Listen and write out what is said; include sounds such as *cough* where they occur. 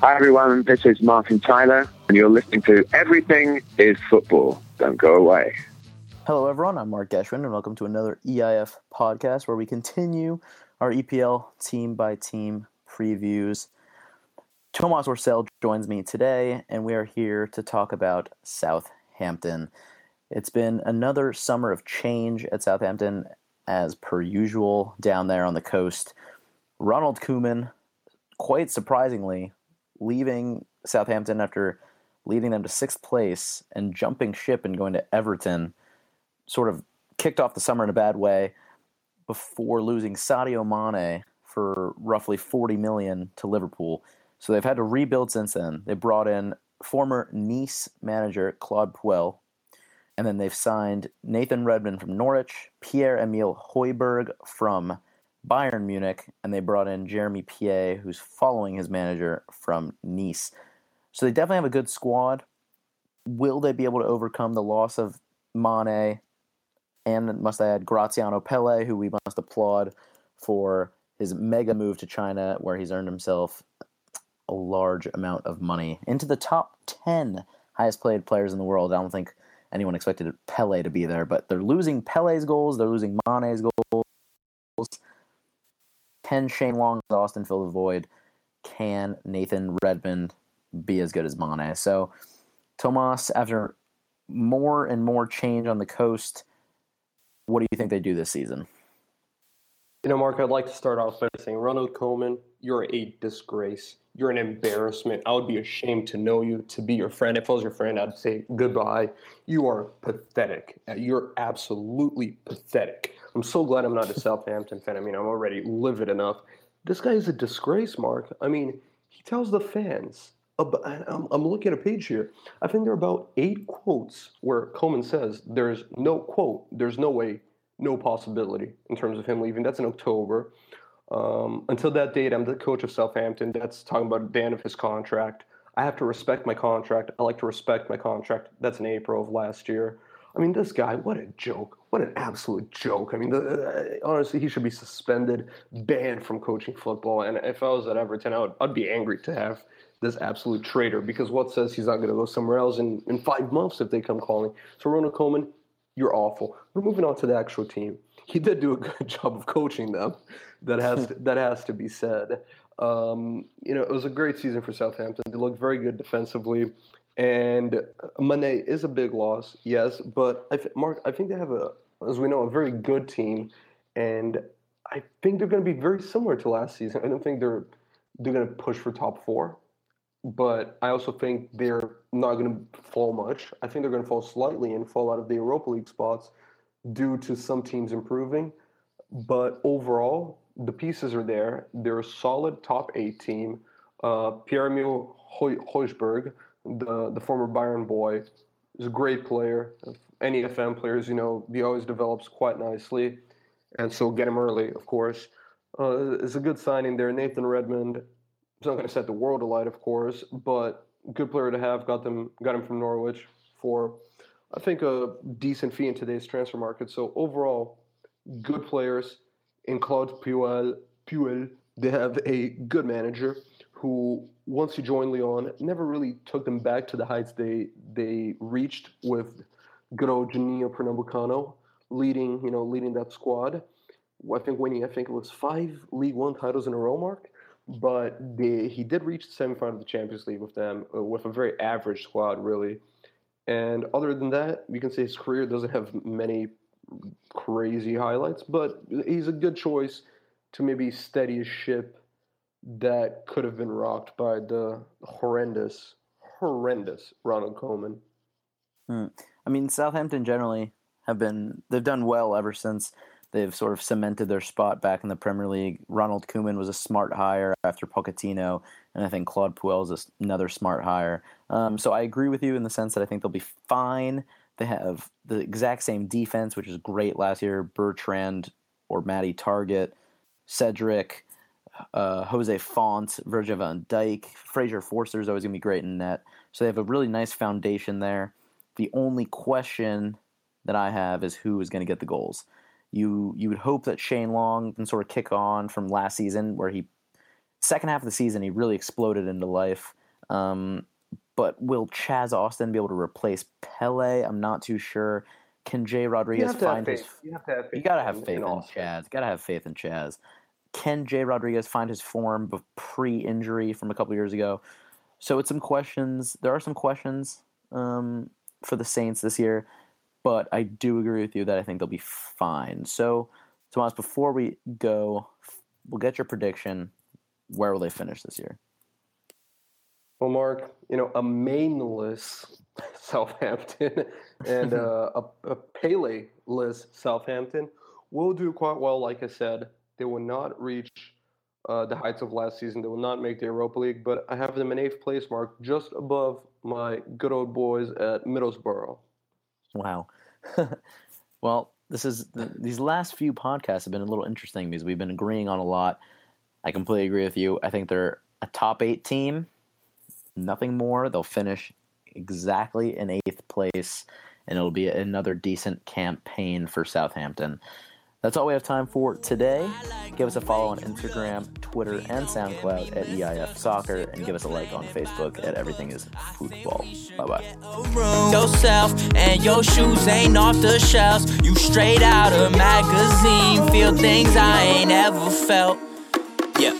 Hi, everyone. This is Martin Tyler, and you're listening to Everything is Football. Don't go away. Hello, everyone. I'm Mark Geschwin, and welcome to another EIF podcast where we continue our EPL team by team previews. Tomas Orsell joins me today, and we are here to talk about Southampton. It's been another summer of change at Southampton, as per usual, down there on the coast. Ronald Koeman, quite surprisingly, leaving Southampton after leading them to sixth place and jumping ship and going to Everton, sort of kicked off the summer in a bad way before losing Sadio Mane for roughly 40 million to Liverpool. So they've had to rebuild since then. They brought in former Nice manager Claude Puel, and then they've signed Nathan Redmond from Norwich, Pierre Emile Højbjerg from Bayern Munich, and they brought in Jeremy Pienaar, who's following his manager from Nice. So they definitely have a good squad. Will they be able to overcome the loss of Mane and must I add Graziano Pellè, who we must applaud for his mega move to China, where he's earned himself a large amount of money into the top 10 highest paid players in the world. I don't think anyone expected Pellè to be there, but they're losing Pellè's goals, they're losing Mane's goals. Can Shane Long, Austin fill the void? Can Nathan Redmond be as good as Mane? So, Tomas, after more and more change on the coast, what do you think they do this season? You know, Mark, I'd like to start off by saying, Ronald Koeman, you're a disgrace. You're an embarrassment. I would be ashamed to know you, to be your friend. If I was your friend, I'd say goodbye. You are pathetic. Uh, you're absolutely pathetic. I'm so glad I'm not a *laughs* Southampton fan. I mean, I'm already livid enough. This guy is a disgrace, Mark. I mean, he tells the fans. I'm, looking at a page here. I think there are about eight quotes where Koeman says there's no quote, there's no way, no possibility in terms of him leaving. That's in October. Um, until that date, I'm the coach of Southampton. That's talking about the end of his contract. I have to respect my contract. I like to respect my contract. That's in April of last year. I mean, this guy, what a joke. What an absolute joke. I mean, the, uh, honestly, he should be suspended, banned from coaching football. And if I was at Everton, I would, I'd be angry to have this absolute traitor because what says he's not going to go somewhere else in, in five months if they come calling? So, Ronald Koeman, you're awful. We're moving on to the actual team. He did do a good *laughs* job of coaching them. That has to, that has to be said. Um, you know, it was a great season for Southampton. They looked very good defensively, and Mane is a big loss, yes. But I th- Mark, I think they have a, as we know, a very good team, and I think they're going to be very similar to last season. I don't think they're they're going to push for top four but I also think they're not going to fall much. I think they're going to fall slightly and fall out of the Europa League spots due to some teams improving. But overall, the pieces are there. They're a solid top eight team. Uh, Pierre-Emile Højbjerg, the, the former Bayern boy, is a great player. Any FM players, you know, he always develops quite nicely. And so get him early, of course. Uh, it's a good signing there. Nathan Redmond, it's not going to set the world alight, of course, but good player to have. Got them, got him from Norwich for, I think, a decent fee in today's transfer market. So overall, good players in Claude Puel. Puel, they have a good manager who, once he joined Lyon, never really took them back to the heights they they reached with good old Juninho Pernambucano leading, you know, leading that squad. I think winning, I think it was five League One titles in a row, Mark but they, he did reach the semifinal of the Champions League with them uh, with a very average squad, really. And other than that, you can say his career doesn't have many crazy highlights, but he's a good choice to maybe steady a ship that could have been rocked by the horrendous, horrendous Ronald Koeman. Hmm. I mean, Southampton generally have been they've done well ever since They've sort of cemented their spot back in the Premier League. Ronald Koeman was a smart hire after Pochettino, and I think Claude Puel is another smart hire. Um, so I agree with you in the sense that I think they'll be fine. They have the exact same defense, which is great last year. Bertrand or Matty Targett, Cedric, uh, Jose Fonte, Virgil van Dijk, Fraser Forster is always going to be great in net. So they have a really nice foundation there. The only question that I have is who is going to get the goals. You you would hope that Shane Long can sort of kick on from last season, where he second half of the season, he really exploded into life. Um, but will Chaz Austin be able to replace Pellè? I'm not too sure. Can Jay Rodriguez find his? You have to have faith. You gotta have in- faith in, Austin. Chaz. Gotta have faith in Chaz. Can Jay Rodriguez find his form pre-injury from a couple years ago? So it's some questions. There are some questions um, for the Saints this year, but I do agree with you that I think they'll be fine. So, Tomas, before we go, we'll get your prediction. Where will they finish this year? Well, Mark, you know, a mainless Southampton *laughs* and uh, *laughs* a, a Pellè-less Southampton will do quite well. Like I said, they will not reach uh, the heights of last season. They will not make the Europa League, but I have them in eighth place, Mark, just above my good old boys at Middlesbrough. Wow. *laughs* well, this is th- these last few podcasts have been a little interesting because we've been agreeing on a lot. I completely agree with you. I think they're a top eight team, nothing more. They'll finish exactly in eighth place, and it'll be another decent campaign for Southampton. That's all we have time for today. Give us a follow on Instagram, Twitter, and SoundCloud at EIF Soccer, and give us a like on Facebook at Everything Is Football. Bye bye. yourself and your shoes ain't off the shelves. You straight out of magazine, feel things I ain't ever felt. Yeah.